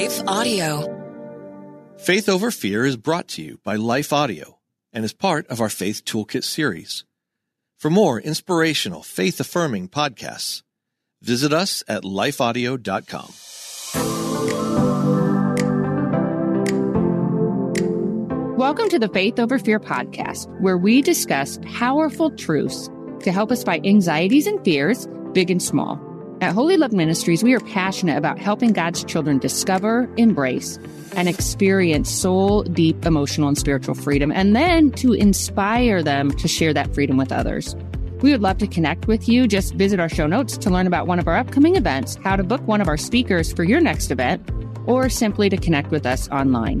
Life Audio. Faith Over Fear is brought to you by Life Audio and is part of our Faith Toolkit series. For more inspirational, faith affirming podcasts, visit us at lifeaudio.com. Welcome to the Faith Over Fear podcast, where we discuss powerful truths to help us fight anxieties and fears, big and small. At Wholly Loved Ministries, we are passionate about helping God's children discover, embrace, and experience soul deep emotional and spiritual freedom, and then to inspire them to share that freedom with others. We would love to connect with you. Just visit our show notes to learn about one of our upcoming events, how to book one of our speakers for your next event, or simply to connect with us online.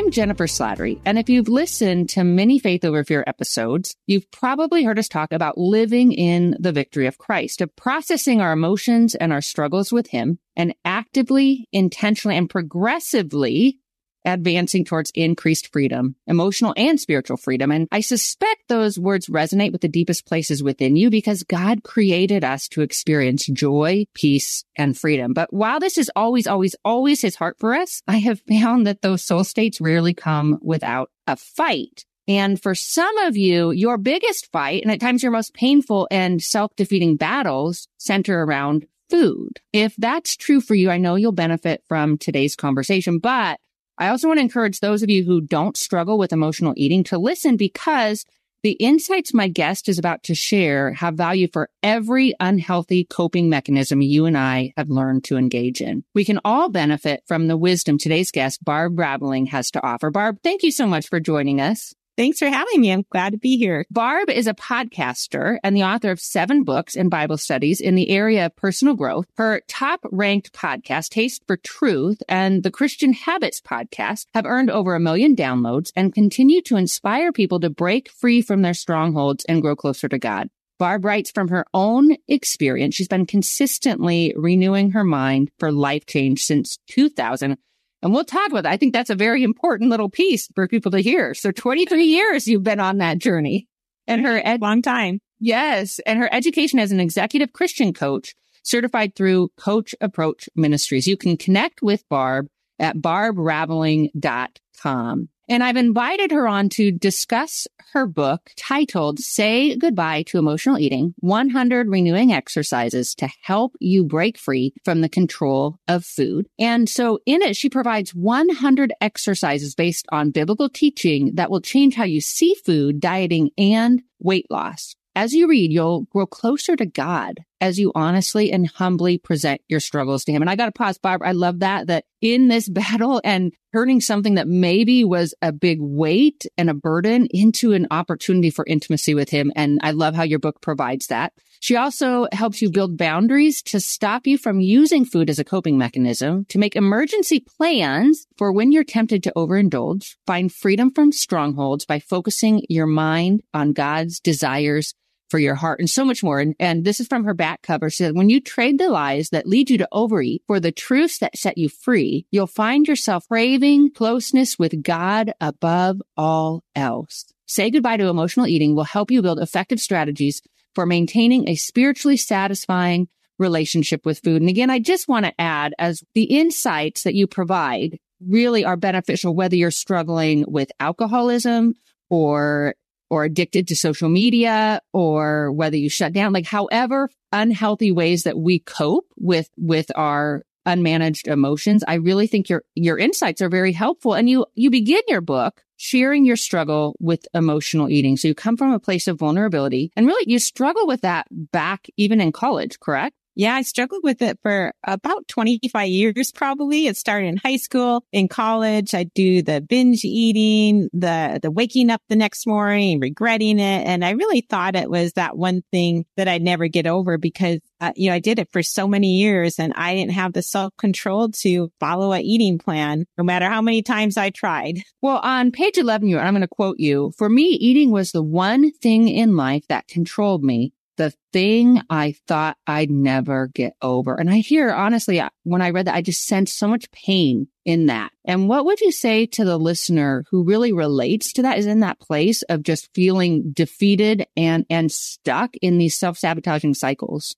I'm Jennifer Slattery, and if you've listened to many Faith Over Fear episodes, you've probably heard us talk about living in the victory of Christ, of processing our emotions and our struggles with Him, and actively, intentionally, and progressively advancing towards increased freedom, emotional and spiritual freedom. And I suspect those words resonate with the deepest places within you because God created us to experience joy, peace, and freedom. But while this is always, always, always his heart for us, I have found that those soul states rarely come without a fight. And for some of you, your biggest fight and at times your most painful and self-defeating battles center around food. If that's true for you, I know you'll benefit from today's conversation, but I also want to encourage those of you who don't struggle with emotional eating to listen because the insights my guest is about to share have value for every unhealthy coping mechanism you and I have learned to engage in. We can all benefit from the wisdom today's guest, Barb Raveling, has to offer. Barb, thank you so much for joining us. Thanks for having me. I'm glad to be here. Barb is a podcaster and the author of seven books and Bible studies in the area of personal growth. Her top ranked podcast, Taste for Truth and the Christian Habits podcast have earned over a million downloads and continue to inspire people to break free from their strongholds and grow closer to God. Barb writes from her own experience. She's been consistently renewing her mind for life change since 2000 and we'll talk about that. I think that's a very important little piece for people to hear. So 23 years you've been on that journey and her ed- long time. Yes. And her education as an executive Christian coach certified through Coach Approach Ministries. You can connect with Barb at barbraveling.com. And I've invited her on to discuss her book titled Say Goodbye to Emotional Eating 100 Renewing Exercises to Help You Break Free from the Control of Food. And so in it, she provides 100 exercises based on biblical teaching that will change how you see food, dieting, and weight loss. As you read, you'll grow closer to God as you honestly and humbly present your struggles to him. And I got to pause, Barb. I love that, that in this battle and turning something that maybe was a big weight and a burden into an opportunity for intimacy with him. And I love how your book provides that. She also helps you build boundaries to stop you from using food as a coping mechanism, to make emergency plans for when you're tempted to overindulge, find freedom from strongholds by focusing your mind on God's desires for your heart and so much more. And, and this is from her back cover. She said, when you trade the lies that lead you to overeat for the truths that set you free, you'll find yourself craving closeness with God above all else. Say goodbye to emotional eating will help you build effective strategies for maintaining a spiritually satisfying relationship with food. And again, I just want to add as the insights that you provide really are beneficial, whether you're struggling with alcoholism or or addicted to social media or whether you shut down, like however unhealthy ways that we cope with, with our unmanaged emotions. I really think your, your insights are very helpful. And you, you begin your book sharing your struggle with emotional eating. So you come from a place of vulnerability and really you struggle with that back even in college, correct? Yeah, I struggled with it for about 25 years, probably. It started in high school, in college. I do the binge eating, the, the waking up the next morning, regretting it. And I really thought it was that one thing that I'd never get over because, uh, you know, I did it for so many years and I didn't have the self control to follow a eating plan, no matter how many times I tried. Well, on page 11, you, I'm going to quote you, for me, eating was the one thing in life that controlled me the thing I thought I'd never get over. And I hear, honestly, when I read that, I just sensed so much pain in that. And what would you say to the listener who really relates to that is in that place of just feeling defeated and, and stuck in these self-sabotaging cycles?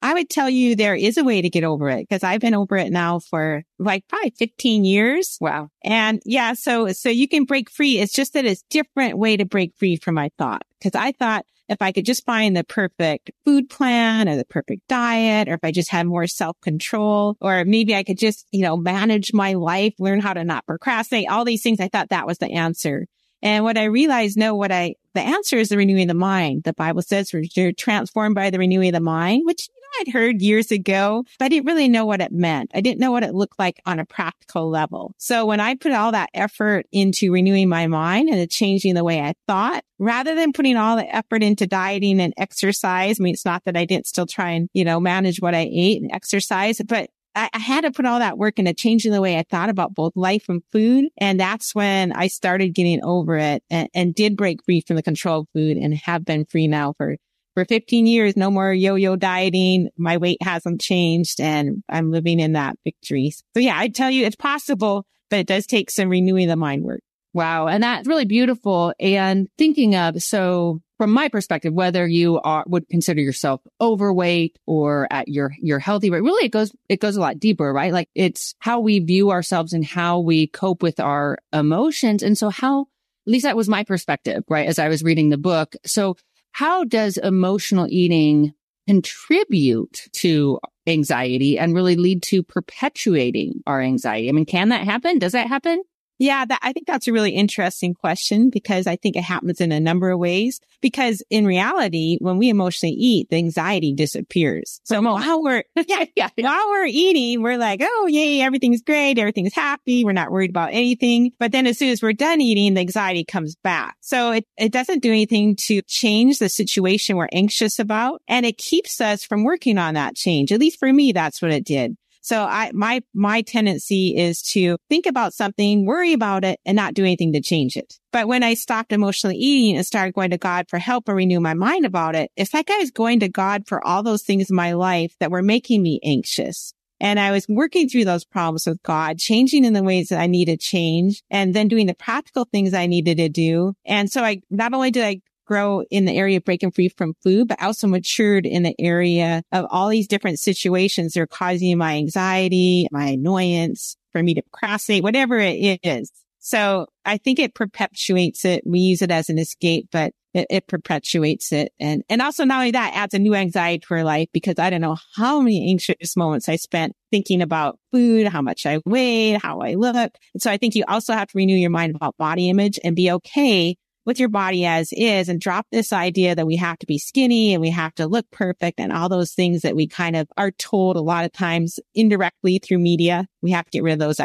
I would tell you there is a way to get over it because I've been over it now for like probably 15 years. Wow. And yeah, so, so you can break free. It's just that it's different way to break free from my thought because I thought if I could just find the perfect food plan or the perfect diet, or if I just had more self control, or maybe I could just, you know, manage my life, learn how to not procrastinate, all these things. I thought that was the answer. And what I realized, no, what I, the answer is the renewing of the mind. The Bible says you're transformed by the renewing of the mind, which I'd heard years ago, but I didn't really know what it meant. I didn't know what it looked like on a practical level. So when I put all that effort into renewing my mind and changing the way I thought, rather than putting all the effort into dieting and exercise, I mean, it's not that I didn't still try and, you know, manage what I ate and exercise, but I, had to put all that work into changing the way I thought about both life and food. And that's when I started getting over it and, and did break free from the control of food and have been free now for for 15 years, no more yo-yo dieting. My weight hasn't changed and I'm living in that victory. So yeah, I tell you it's possible, but it does take some renewing the mind work. Wow. And that's really beautiful. And thinking of, so from my perspective, whether you are, would consider yourself overweight or at your, your healthy weight, really it goes, it goes a lot deeper, right? Like it's how we view ourselves and how we cope with our emotions. And so how, at least that was my perspective, right? As I was reading the book. So how does emotional eating contribute to anxiety and really lead to perpetuating our anxiety? I mean, can that happen? Does that happen? Yeah, that, I think that's a really interesting question because I think it happens in a number of ways. Because in reality, when we emotionally eat, the anxiety disappears. So oh. while we're, yeah, yeah, while we're eating, we're like, oh, yay, everything's great. Everything's happy. We're not worried about anything. But then as soon as we're done eating, the anxiety comes back. So it, it doesn't do anything to change the situation we're anxious about. And it keeps us from working on that change. At least for me, that's what it did. So I, my, my tendency is to think about something, worry about it and not do anything to change it. But when I stopped emotionally eating and started going to God for help and renew my mind about it, it's like I was going to God for all those things in my life that were making me anxious. And I was working through those problems with God, changing in the ways that I needed to change and then doing the practical things I needed to do. And so I, not only did I grow in the area of breaking free from food, but also matured in the area of all these different situations that are causing my anxiety, my annoyance, for me to procrastinate, whatever it is. So I think it perpetuates it. We use it as an escape, but it, it, perpetuates it. And, and also not only that adds a new anxiety to our life because I don't know how many anxious moments I spent thinking about food, how much I weighed, how I look. And so I think you also have to renew your mind about body image and be okay with your body as is and drop this idea that we have to be skinny and we have to look perfect and all those things that we kind of are told a lot of times indirectly through media. We have to get rid of those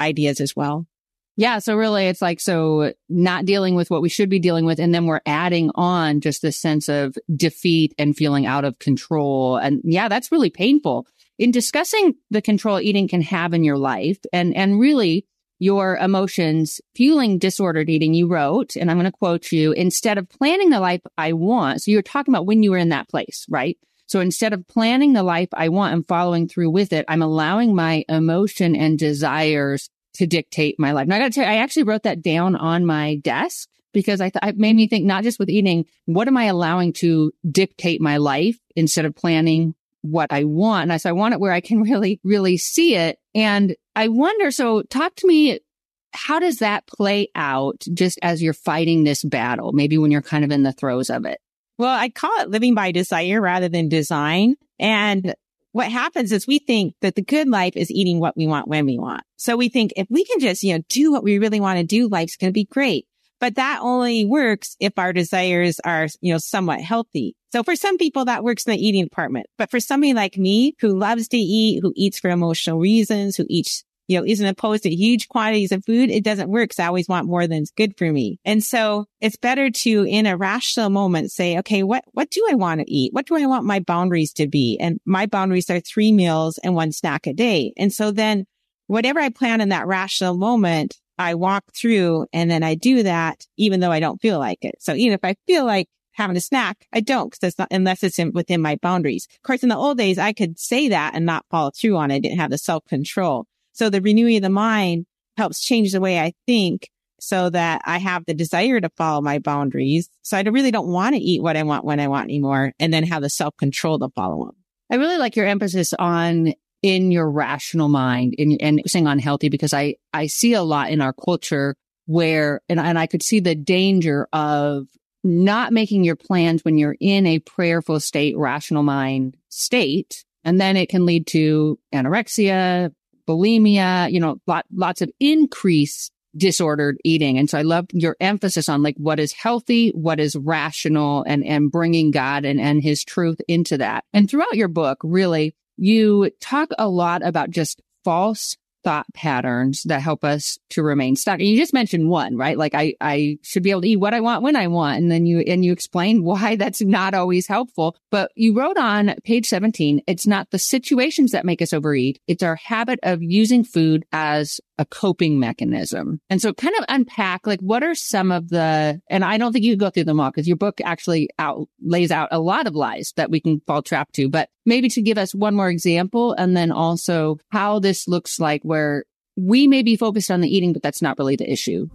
ideas as well. Yeah. So really it's like, so not dealing with what we should be dealing with. And then we're adding on just this sense of defeat and feeling out of control. And yeah, that's really painful in discussing the control eating can have in your life and, and really your emotions, fueling disordered eating, you wrote, and I'm going to quote you, instead of planning the life I want. So you're talking about when you were in that place, right? So instead of planning the life I want and following through with it, I'm allowing my emotion and desires to dictate my life. Now I got to tell you, I actually wrote that down on my desk because I thought it made me think not just with eating, what am I allowing to dictate my life instead of planning what I want. And I, so I want it where I can really, really see it. And I wonder, so talk to me how does that play out just as you're fighting this battle? Maybe when you're kind of in the throes of it. Well, I call it living by desire rather than design. And what happens is we think that the good life is eating what we want when we want. So we think if we can just, you know, do what we really want to do, life's going to be great. But that only works if our desires are, you know, somewhat healthy. So for some people that works in the eating department, but for somebody like me who loves to eat, who eats for emotional reasons, who eats you know, isn't opposed to huge quantities of food, it doesn't work because I always want more than's good for me. And so it's better to, in a rational moment, say, okay, what, what do I want to eat? What do I want my boundaries to be? And my boundaries are three meals and one snack a day. And so then whatever I plan in that rational moment, I walk through and then I do that even though I don't feel like it. So even if I feel like having a snack, I don't because not, unless it's in, within my boundaries. Of course, in the old days, I could say that and not follow through on it. I didn't have the self control. So the renewing of the mind helps change the way I think so that I have the desire to follow my boundaries. So I really don't want to eat what I want when I want anymore and then have the self control to follow them. I really like your emphasis on in your rational mind and, and saying unhealthy because I, I see a lot in our culture where, and, and I could see the danger of not making your plans when you're in a prayerful state, rational mind state. And then it can lead to anorexia, bulimia, you know, lot, lots of increased disordered eating. And so I love your emphasis on like what is healthy, what is rational and, and bringing God and, and his truth into that. And throughout your book, really, you talk a lot about just false thought patterns that help us to remain stuck. And you just mentioned one, right? Like I, I should be able to eat what I want when I want. And then you, and you explain why that's not always helpful. But you wrote on page 17, it's not the situations that make us overeat. It's our habit of using food as a coping mechanism. And so kind of unpack like what are some of the, and I don't think you go through them all because your book actually out lays out a lot of lies that we can fall trap to, but maybe to give us one more example and then also how this looks like where we may be focused on the eating, but that's not really the issue.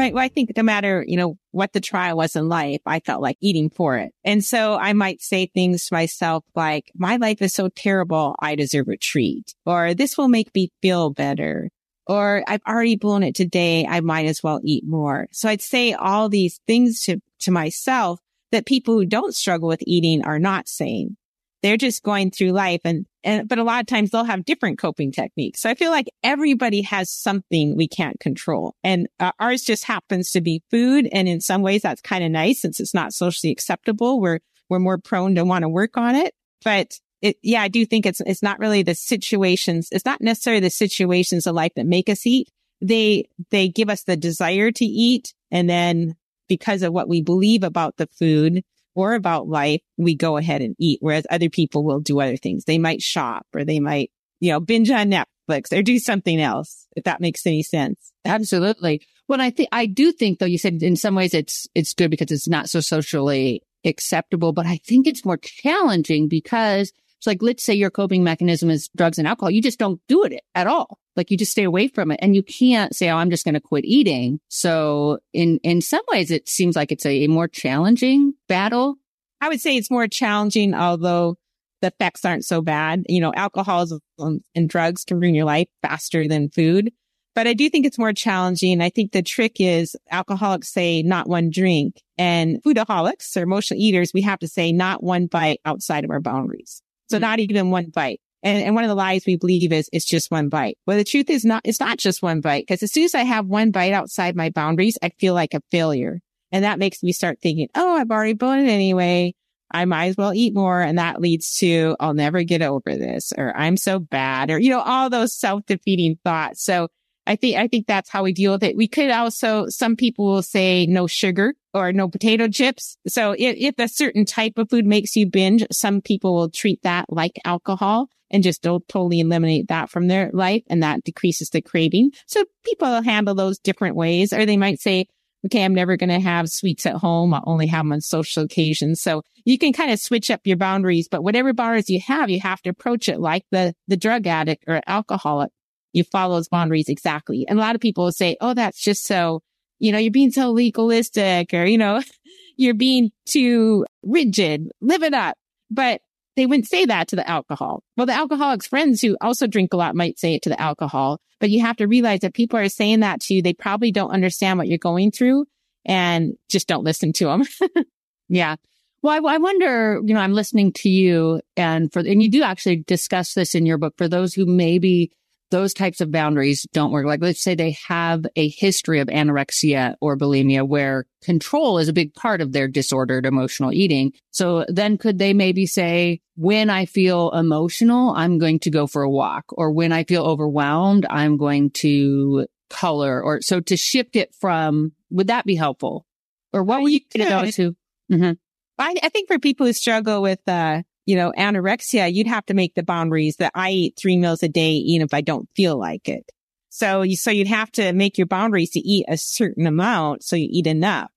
Right. Well, I think no matter, you know, what the trial was in life, I felt like eating for it. And so I might say things to myself like, my life is so terrible. I deserve a treat or this will make me feel better or I've already blown it today. I might as well eat more. So I'd say all these things to, to myself that people who don't struggle with eating are not saying. They're just going through life and, and, but a lot of times they'll have different coping techniques. So I feel like everybody has something we can't control and uh, ours just happens to be food. And in some ways that's kind of nice since it's not socially acceptable. We're, we're more prone to want to work on it. But it, yeah, I do think it's, it's not really the situations. It's not necessarily the situations of life that make us eat. They, they give us the desire to eat. And then because of what we believe about the food, or about life, we go ahead and eat. Whereas other people will do other things. They might shop or they might, you know, binge on Netflix or do something else, if that makes any sense. Absolutely. Well, I think, I do think though, you said in some ways it's, it's good because it's not so socially acceptable, but I think it's more challenging because it's like, let's say your coping mechanism is drugs and alcohol. You just don't do it at all. Like you just stay away from it and you can't say, Oh, I'm just going to quit eating. So in, in some ways, it seems like it's a, a more challenging battle. I would say it's more challenging, although the effects aren't so bad. You know, alcoholism and drugs can ruin your life faster than food. But I do think it's more challenging. I think the trick is alcoholics say not one drink and foodaholics or emotional eaters, we have to say not one bite outside of our boundaries. So mm-hmm. not even one bite. And, and one of the lies we believe is it's just one bite. Well, the truth is not, it's not just one bite because as soon as I have one bite outside my boundaries, I feel like a failure. And that makes me start thinking, oh, I've already blown it anyway. I might as well eat more. And that leads to, I'll never get over this or I'm so bad or, you know, all those self-defeating thoughts. So I think, I think that's how we deal with it. We could also, some people will say no sugar or no potato chips. So if, if a certain type of food makes you binge, some people will treat that like alcohol and just don't totally eliminate that from their life. And that decreases the craving. So people handle those different ways, or they might say, okay, I'm never going to have sweets at home. I'll only have them on social occasions. So you can kind of switch up your boundaries, but whatever bars you have, you have to approach it like the, the drug addict or alcoholic. You follow those boundaries exactly. And a lot of people will say, Oh, that's just so, you know, you're being so legalistic or, you know, you're being too rigid, live it up. But they wouldn't say that to the alcohol. Well, the alcoholics friends who also drink a lot might say it to the alcohol, but you have to realize that people are saying that to you. They probably don't understand what you're going through and just don't listen to them. yeah. Well, I, I, wonder, you know, I'm listening to you and for, and you do actually discuss this in your book for those who maybe those types of boundaries don't work. Like let's say they have a history of anorexia or bulimia where control is a big part of their disordered emotional eating. So then could they maybe say, when I feel emotional, I'm going to go for a walk or when I feel overwhelmed, I'm going to color or so to shift it from, would that be helpful? Or what would you, you know to? Mm-hmm. I, I think for people who struggle with, uh, you know, anorexia, you'd have to make the boundaries that I eat three meals a day, even if I don't feel like it. So you, so you'd have to make your boundaries to eat a certain amount. So you eat enough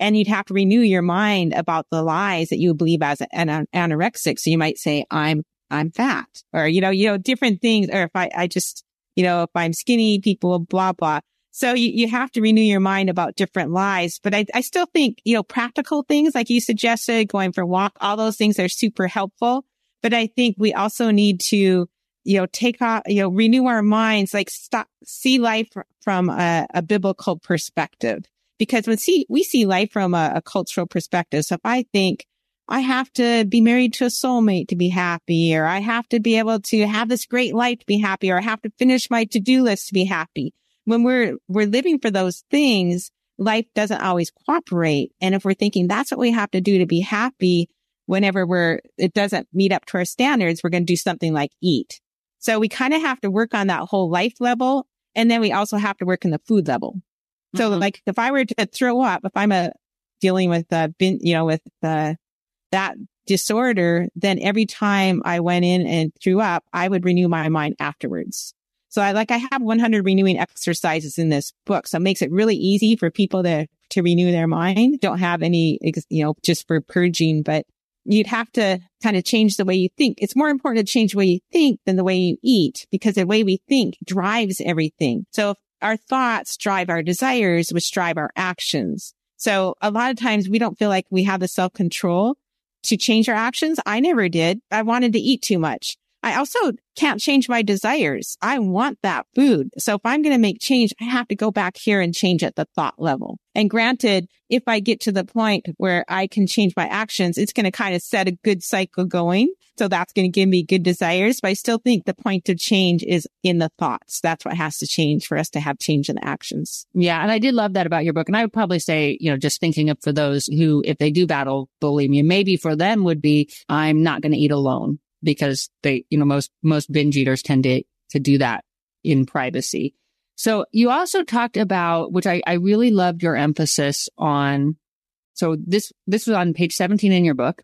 and you'd have to renew your mind about the lies that you believe as an, an anorexic. So you might say, I'm, I'm fat or, you know, you know, different things. Or if I, I just, you know, if I'm skinny, people, blah, blah. So you, you have to renew your mind about different lies. But I, I still think, you know, practical things like you suggested, going for a walk, all those things are super helpful. But I think we also need to, you know, take off, you know, renew our minds, like stop, see life from a, a biblical perspective. Because when see, we see life from a, a cultural perspective. So if I think, I have to be married to a soulmate to be happy, or I have to be able to have this great life to be happy, or I have to finish my to-do list to be happy when we're, we're living for those things, life doesn't always cooperate. And if we're thinking that's what we have to do to be happy, whenever we're, it doesn't meet up to our standards, we're going to do something like eat. So we kind of have to work on that whole life level. And then we also have to work in the food level. Mm-hmm. So like if I were to throw up, if I'm a dealing with, uh, you know, with, uh, that disorder, then every time I went in and threw up, I would renew my mind afterwards. So I like, I have 100 renewing exercises in this book. So it makes it really easy for people to, to renew their mind. Don't have any, you know, just for purging, but you'd have to kind of change the way you think. It's more important to change the way you think than the way you eat because the way we think drives everything. So our thoughts drive our desires, which drive our actions. So a lot of times we don't feel like we have the self control to change our actions. I never did. I wanted to eat too much. I also can't change my desires. I want that food. So if I'm going to make change, I have to go back here and change at the thought level. And granted, if I get to the point where I can change my actions, it's going to kind of set a good cycle going. So that's going to give me good desires. But I still think the point of change is in the thoughts. That's what has to change for us to have change in the actions. Yeah. And I did love that about your book. And I would probably say, you know, just thinking of for those who, if they do battle bulimia, maybe for them would be, I'm not going to eat alone because they, you know, most, most binge eaters tend to, to do that in privacy. So you also talked about, which I, I really loved your emphasis on. So this, this was on page 17 in your book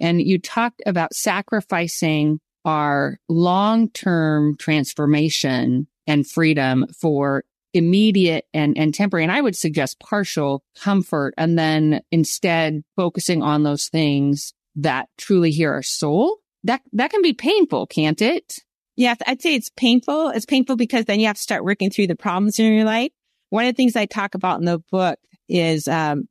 and you talked about sacrificing our long-term transformation and freedom for immediate and, and temporary. And I would suggest partial comfort and then instead focusing on those things that truly hear our soul that, that can be painful, can't it? Yeah, I'd say it's painful. It's painful because then you have to start working through the problems in your life. One of the things I talk about in the book is, um,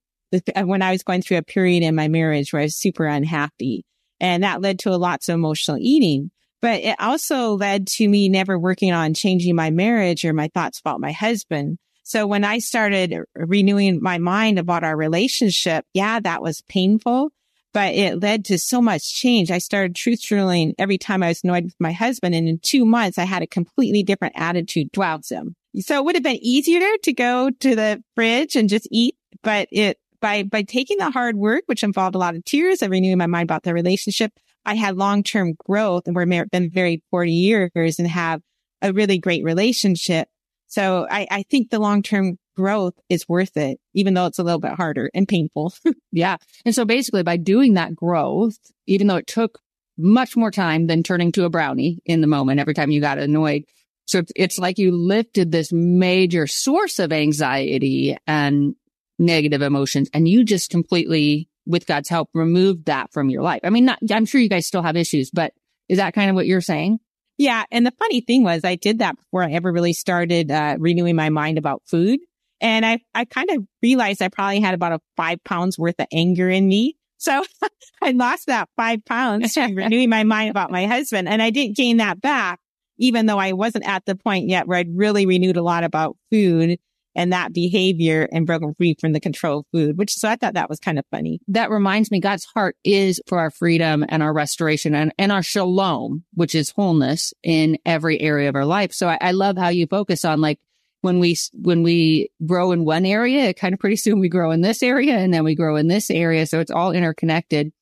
when I was going through a period in my marriage where I was super unhappy and that led to a lots of emotional eating, but it also led to me never working on changing my marriage or my thoughts about my husband. So when I started renewing my mind about our relationship, yeah, that was painful but it led to so much change. I started truth journaling every time I was annoyed with my husband. And in two months, I had a completely different attitude towards him. So it would have been easier to go to the fridge and just eat, but it, by, by taking the hard work, which involved a lot of tears and renewing my mind about the relationship, I had long-term growth and we're been married 40 years and have a really great relationship. So I, I think the long-term growth is worth it, even though it's a little bit harder and painful. yeah. And so basically by doing that growth, even though it took much more time than turning to a brownie in the moment every time you got annoyed. So it's like you lifted this major source of anxiety and negative emotions and you just completely, with God's help, removed that from your life. I mean, not, I'm sure you guys still have issues, but is that kind of what you're saying? Yeah. And the funny thing was I did that before I ever really started uh, renewing my mind about food. And I, I kind of realized I probably had about a five pounds worth of anger in me. So I lost that five pounds renewing my mind about my husband and I didn't gain that back, even though I wasn't at the point yet where I'd really renewed a lot about food and that behavior and broken free from the control of food, which so I thought that was kind of funny. That reminds me, God's heart is for our freedom and our restoration and, and our shalom, which is wholeness in every area of our life. So I, I love how you focus on like when we, when we grow in one area, it kind of pretty soon we grow in this area and then we grow in this area. So it's all interconnected.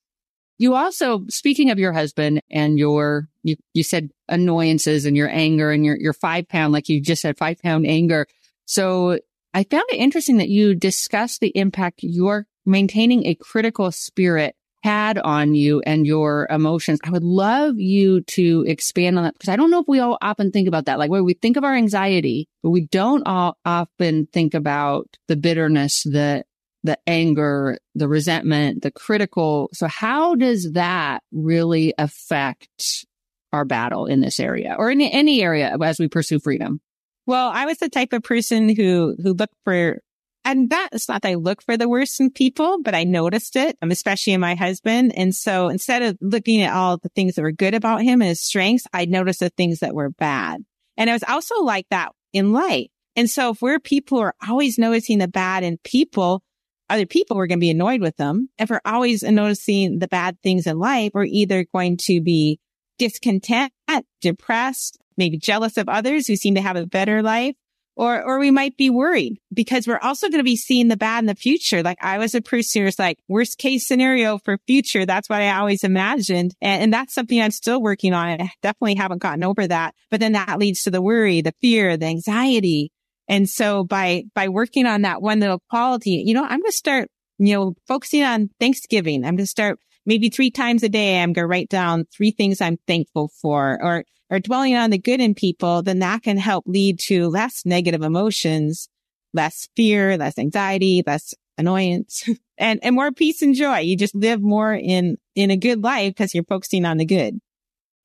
You also, speaking of your husband and your, you, you said annoyances and your anger and your, your five pound, like you just said, five pound anger. So I found it interesting that you discussed the impact your maintaining a critical spirit had on you and your emotions. I would love you to expand on that because I don't know if we all often think about that. Like where we think of our anxiety, but we don't all often think about the bitterness, the the anger, the resentment, the critical. So how does that really affect our battle in this area or in any area as we pursue freedom? Well, I was the type of person who, who looked for, and that it's not that I look for the worst in people, but I noticed it, um, especially in my husband. And so instead of looking at all the things that were good about him and his strengths, I noticed the things that were bad. And I was also like that in life. And so if we're people who are always noticing the bad in people, other people, we're going to be annoyed with them. If we're always noticing the bad things in life, we're either going to be discontent, depressed, maybe jealous of others who seem to have a better life. Or, or we might be worried because we're also going to be seeing the bad in the future. Like I was a person who's like worst case scenario for future. That's what I always imagined. And, and that's something I'm still working on. I definitely haven't gotten over that. But then that leads to the worry, the fear, the anxiety. And so by, by working on that one little quality, you know, I'm going to start, you know, focusing on Thanksgiving. I'm going to start maybe three times a day. I'm going to write down three things I'm thankful for or or dwelling on the good in people, then that can help lead to less negative emotions, less fear, less anxiety, less annoyance and, and more peace and joy. You just live more in, in a good life because you're focusing on the good.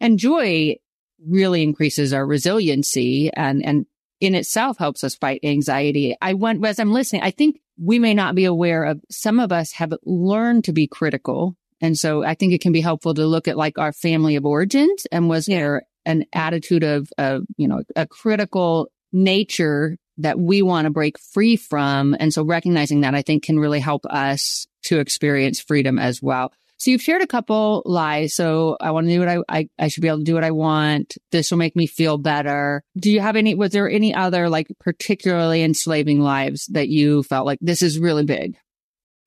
And joy really increases our resiliency and, and in itself helps us fight anxiety. I went, as I'm listening, I think we may not be aware of some of us have learned to be critical. And so I think it can be helpful to look at like our family of origins and was there an attitude of, of, you know, a critical nature that we want to break free from. And so recognizing that I think can really help us to experience freedom as well. So you've shared a couple lies. So I want to do what I, I, I should be able to do what I want. This will make me feel better. Do you have any, was there any other like particularly enslaving lives that you felt like this is really big?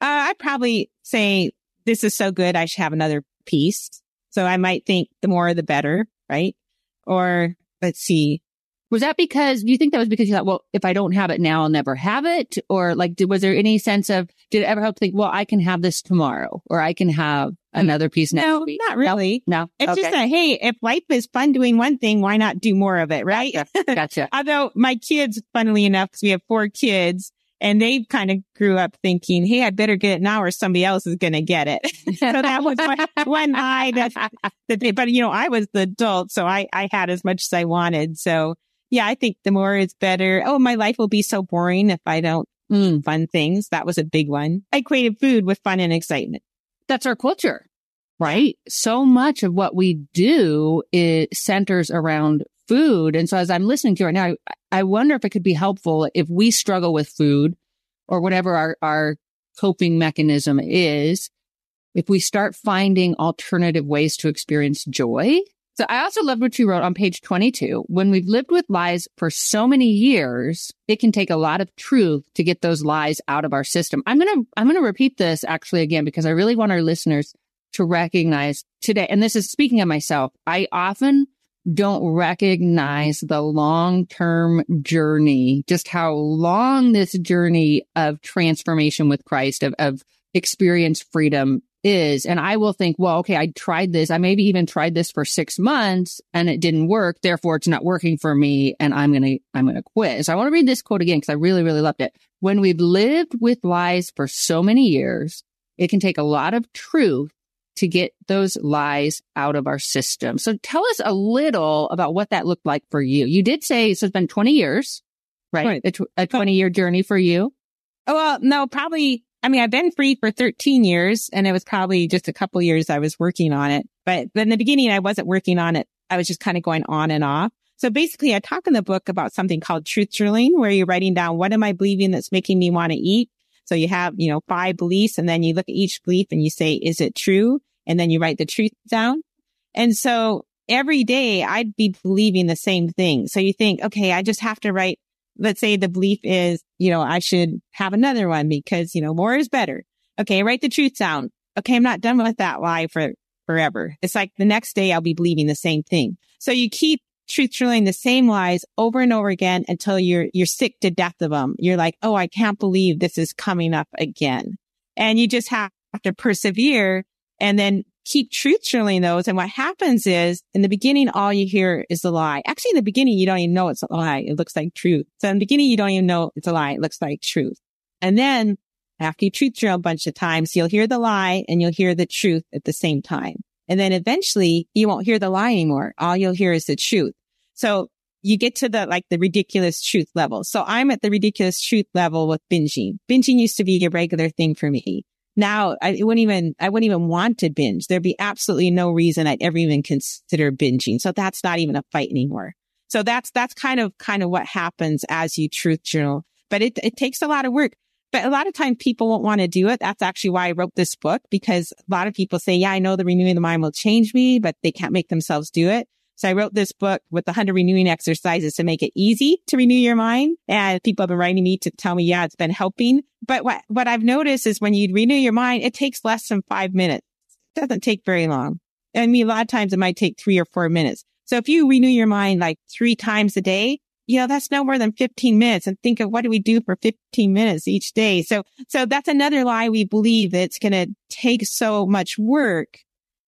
Uh, I'd probably say this is so good. I should have another piece. So I might think the more the better, right? Or let's see. Was that because, do you think that was because you thought, well, if I don't have it now, I'll never have it? Or like, did, was there any sense of, did it ever help to think, well, I can have this tomorrow or I can have another piece next no, week? not really. No. no? It's okay. just that, hey, if life is fun doing one thing, why not do more of it? Right. Gotcha. gotcha. Although my kids, funnily enough, because we have four kids, and they kind of grew up thinking, Hey, I better get it now or somebody else is going to get it. so that was one, one lie that, that they, but you know, I was the adult. So I, I had as much as I wanted. So yeah, I think the more is better. Oh, my life will be so boring if I don't mm. fun things. That was a big one. I equated food with fun and excitement. That's our culture, right? So much of what we do it centers around food. And so as I'm listening to it now, I, I wonder if it could be helpful if we struggle with food or whatever our, our coping mechanism is, if we start finding alternative ways to experience joy. So I also loved what you wrote on page 22. When we've lived with lies for so many years, it can take a lot of truth to get those lies out of our system. I'm going to, I'm going to repeat this actually again because I really want our listeners to recognize today. And this is speaking of myself. I often don't recognize the long term journey, just how long this journey of transformation with Christ, of, of experience freedom is. And I will think, well, okay, I tried this. I maybe even tried this for six months and it didn't work. Therefore, it's not working for me and I'm going to, I'm going to quit. So I want to read this quote again because I really, really loved it. When we've lived with lies for so many years, it can take a lot of truth to get those lies out of our system. So tell us a little about what that looked like for you. You did say so it's been 20 years right? right. A, tw- a 20 year journey for you. Oh, well, no, probably. I mean, I've been free for 13 years and it was probably just a couple years I was working on it. But in the beginning, I wasn't working on it. I was just kind of going on and off. So basically, I talk in the book about something called truth journaling, where you're writing down what am I believing that's making me want to eat? So you have, you know, five beliefs and then you look at each belief and you say, is it true? And then you write the truth down. And so every day I'd be believing the same thing. So you think, okay, I just have to write, let's say the belief is, you know, I should have another one because, you know, more is better. Okay. Write the truth down. Okay. I'm not done with that lie for forever. It's like the next day I'll be believing the same thing. So you keep truth journaling the same lies over and over again until you're, you're sick to death of them. You're like, Oh, I can't believe this is coming up again. And you just have to persevere and then keep truth journaling those. And what happens is in the beginning, all you hear is the lie. Actually, in the beginning, you don't even know it's a lie. It looks like truth. So in the beginning, you don't even know it's a lie. It looks like truth. And then after you truth journal a bunch of times, you'll hear the lie and you'll hear the truth at the same time. And then eventually you won't hear the lie anymore. All you'll hear is the truth. So you get to the like the ridiculous truth level. So I'm at the ridiculous truth level with binging. Binging used to be a regular thing for me. Now I wouldn't even, I wouldn't even want to binge. There'd be absolutely no reason I'd ever even consider binging. So that's not even a fight anymore. So that's, that's kind of, kind of what happens as you truth journal, but it, it takes a lot of work. But a lot of times people won't want to do it. That's actually why I wrote this book because a lot of people say, yeah, I know the renewing the mind will change me, but they can't make themselves do it. So I wrote this book with the 100 renewing exercises to make it easy to renew your mind. And people have been writing me to tell me, yeah, it's been helping. But what, what I've noticed is when you renew your mind, it takes less than five minutes. It doesn't take very long. I mean, a lot of times it might take three or four minutes. So if you renew your mind like three times a day, you know, that's no more than 15 minutes and think of what do we do for 15 minutes each day. So, so that's another lie we believe that it's going to take so much work.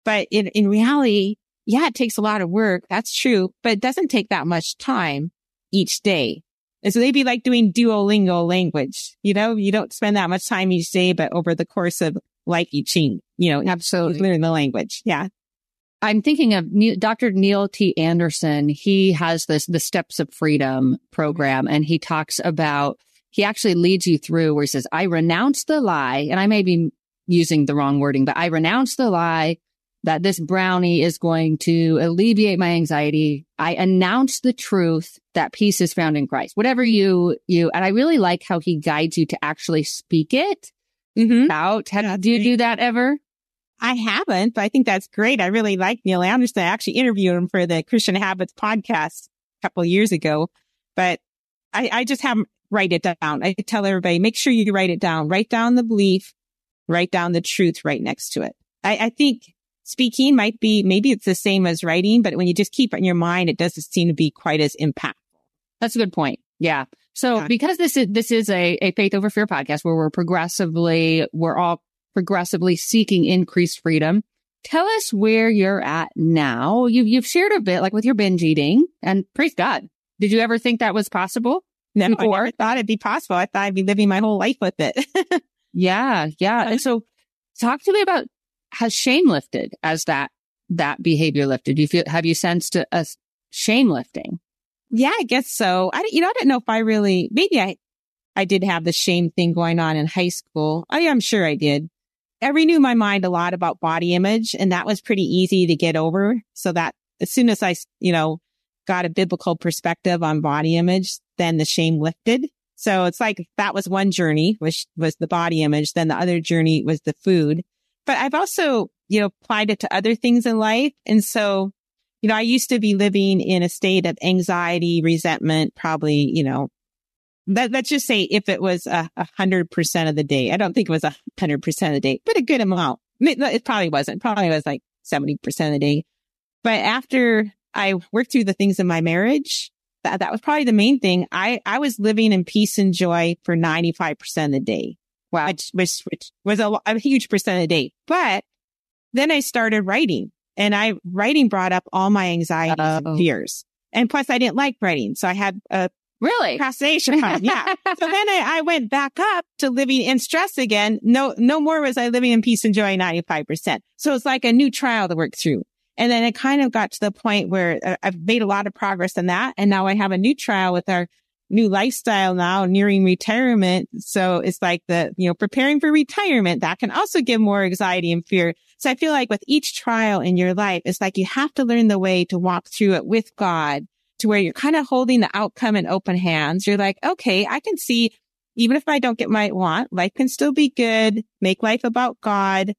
But in, in reality, yeah, it takes a lot of work. That's true, but it doesn't take that much time each day. And so they'd be like doing Duolingo language. You know, you don't spend that much time each day, but over the course of like eaching, you know, absolutely learn the language. Yeah. I'm thinking of Dr. Neil T. Anderson. He has this, the Steps of Freedom program, and he talks about, he actually leads you through where he says, I renounce the lie, and I may be using the wrong wording, but I renounce the lie that this brownie is going to alleviate my anxiety. I announce the truth that peace is found in Christ. Whatever you, you, and I really like how he guides you to actually speak it mm-hmm. out. Have, do you do that ever? I haven't, but I think that's great. I really like Neil Anderson. I actually interviewed him for the Christian Habits podcast a couple years ago, but I, I just have write it down. I tell everybody, make sure you write it down. Write down the belief, write down the truth right next to it. I, I think speaking might be, maybe it's the same as writing, but when you just keep it in your mind, it doesn't seem to be quite as impactful. That's a good point. Yeah. So yeah. because this is, this is a, a faith over fear podcast where we're progressively, we're all progressively seeking increased freedom. Tell us where you're at now. You've, you've shared a bit like with your binge eating and praise God. Did you ever think that was possible? No, before? I never thought it'd be possible. I thought I'd be living my whole life with it. yeah. Yeah. And so talk to me about has shame lifted as that that behavior lifted? Do you feel have you sensed a, a shame lifting? Yeah, I guess so. I you know I don't know if I really maybe I I did have the shame thing going on in high school. I am sure I did. I renewed my mind a lot about body image and that was pretty easy to get over. So that as soon as I, you know, got a biblical perspective on body image, then the shame lifted. So it's like that was one journey, which was the body image. Then the other journey was the food but I've also, you know, applied it to other things in life. And so, you know, I used to be living in a state of anxiety, resentment, probably, you know, that, let's just say if it was a hundred percent of the day, I don't think it was a hundred percent of the day, but a good amount. It probably wasn't. Probably was like 70% of the day. But after I worked through the things in my marriage, that, that was probably the main thing. I, I was living in peace and joy for 95% of the day. Wow. Which, which, which was a, a huge percent of the day. But then I started writing and I writing brought up all my anxieties Uh-oh. and fears. And plus I didn't like writing. So I had a really procrastination time. Yeah. so then I, I, went back up to living in stress again. No, no more was I living in peace and joy 95%. So it's like a new trial to work through. And then it kind of got to the point where uh, I've made a lot of progress in that. And now I have a new trial with our new lifestyle now nearing retirement. So it's like the, you know, preparing for retirement that can also give more anxiety and fear. So I feel like with each trial in your life, it's like you have to learn the way to walk through it with God to where you're kind of holding the outcome in open hands. You're like, okay, I can see even if I don't get my want, life can still be good. Make life about God.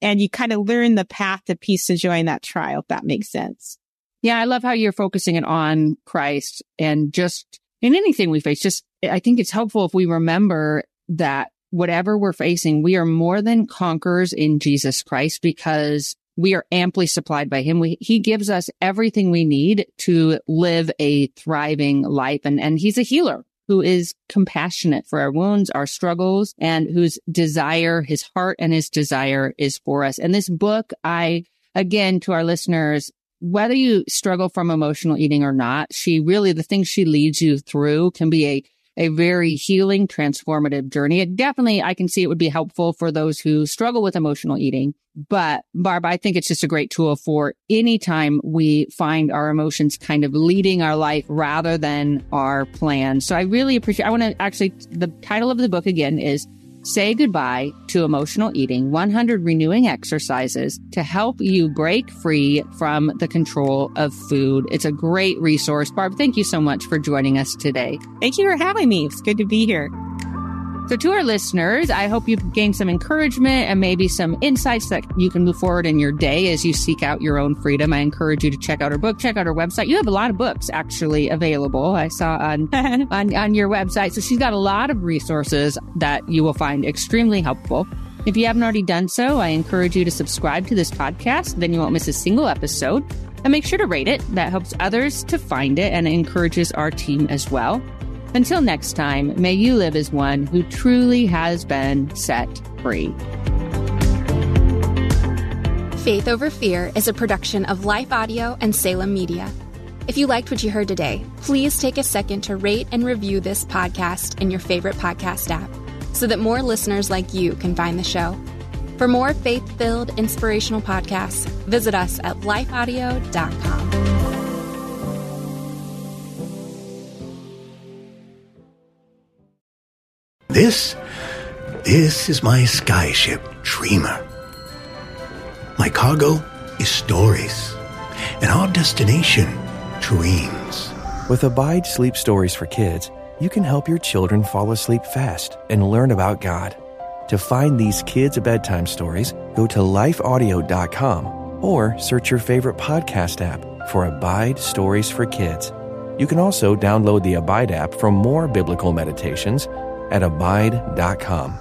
And you kind of learn the path to peace and joy in that trial, if that makes sense. Yeah. I love how you're focusing it on Christ and just in anything we face, just I think it's helpful if we remember that whatever we're facing, we are more than conquerors in Jesus Christ because we are amply supplied by him. We, he gives us everything we need to live a thriving life. And, and he's a healer who is compassionate for our wounds, our struggles, and whose desire, his heart and his desire is for us. And this book, I, again, to our listeners, whether you struggle from emotional eating or not, she really, the things she leads you through can be a a very healing, transformative journey. It definitely, I can see it would be helpful for those who struggle with emotional eating. But Barb, I think it's just a great tool for any time we find our emotions kind of leading our life rather than our plan. So I really appreciate, I want to actually, the title of the book again is Say goodbye to emotional eating 100 renewing exercises to help you break free from the control of food. It's a great resource. Barb, thank you so much for joining us today. Thank you for having me. It's good to be here. So, to our listeners, I hope you've gained some encouragement and maybe some insights that you can move forward in your day as you seek out your own freedom. I encourage you to check out our book, check out our website. You have a lot of books actually available. I saw on on, on your website. So she's got a lot of resources that you will find extremely helpful. If you haven't already done so, I encourage you to subscribe to this podcast. Then you won't miss a single episode. And make sure to rate it. That helps others to find it and encourages our team as well. Until next time, may you live as one who truly has been set free. Faith Over Fear is a production of Life Audio and Salem Media. If you liked what you heard today, please take a second to rate and review this podcast in your favorite podcast app so that more listeners like you can find the show. For more faith filled, inspirational podcasts, visit us at lifeaudio.com. This, this is my skyship, Dreamer. My cargo is stories, and our destination, dreams. With Abide Sleep Stories for Kids, you can help your children fall asleep fast and learn about God. To find these kids' bedtime stories, go to lifeaudio.com or search your favorite podcast app for Abide Stories for Kids. You can also download the Abide app for more biblical meditations at abide.com.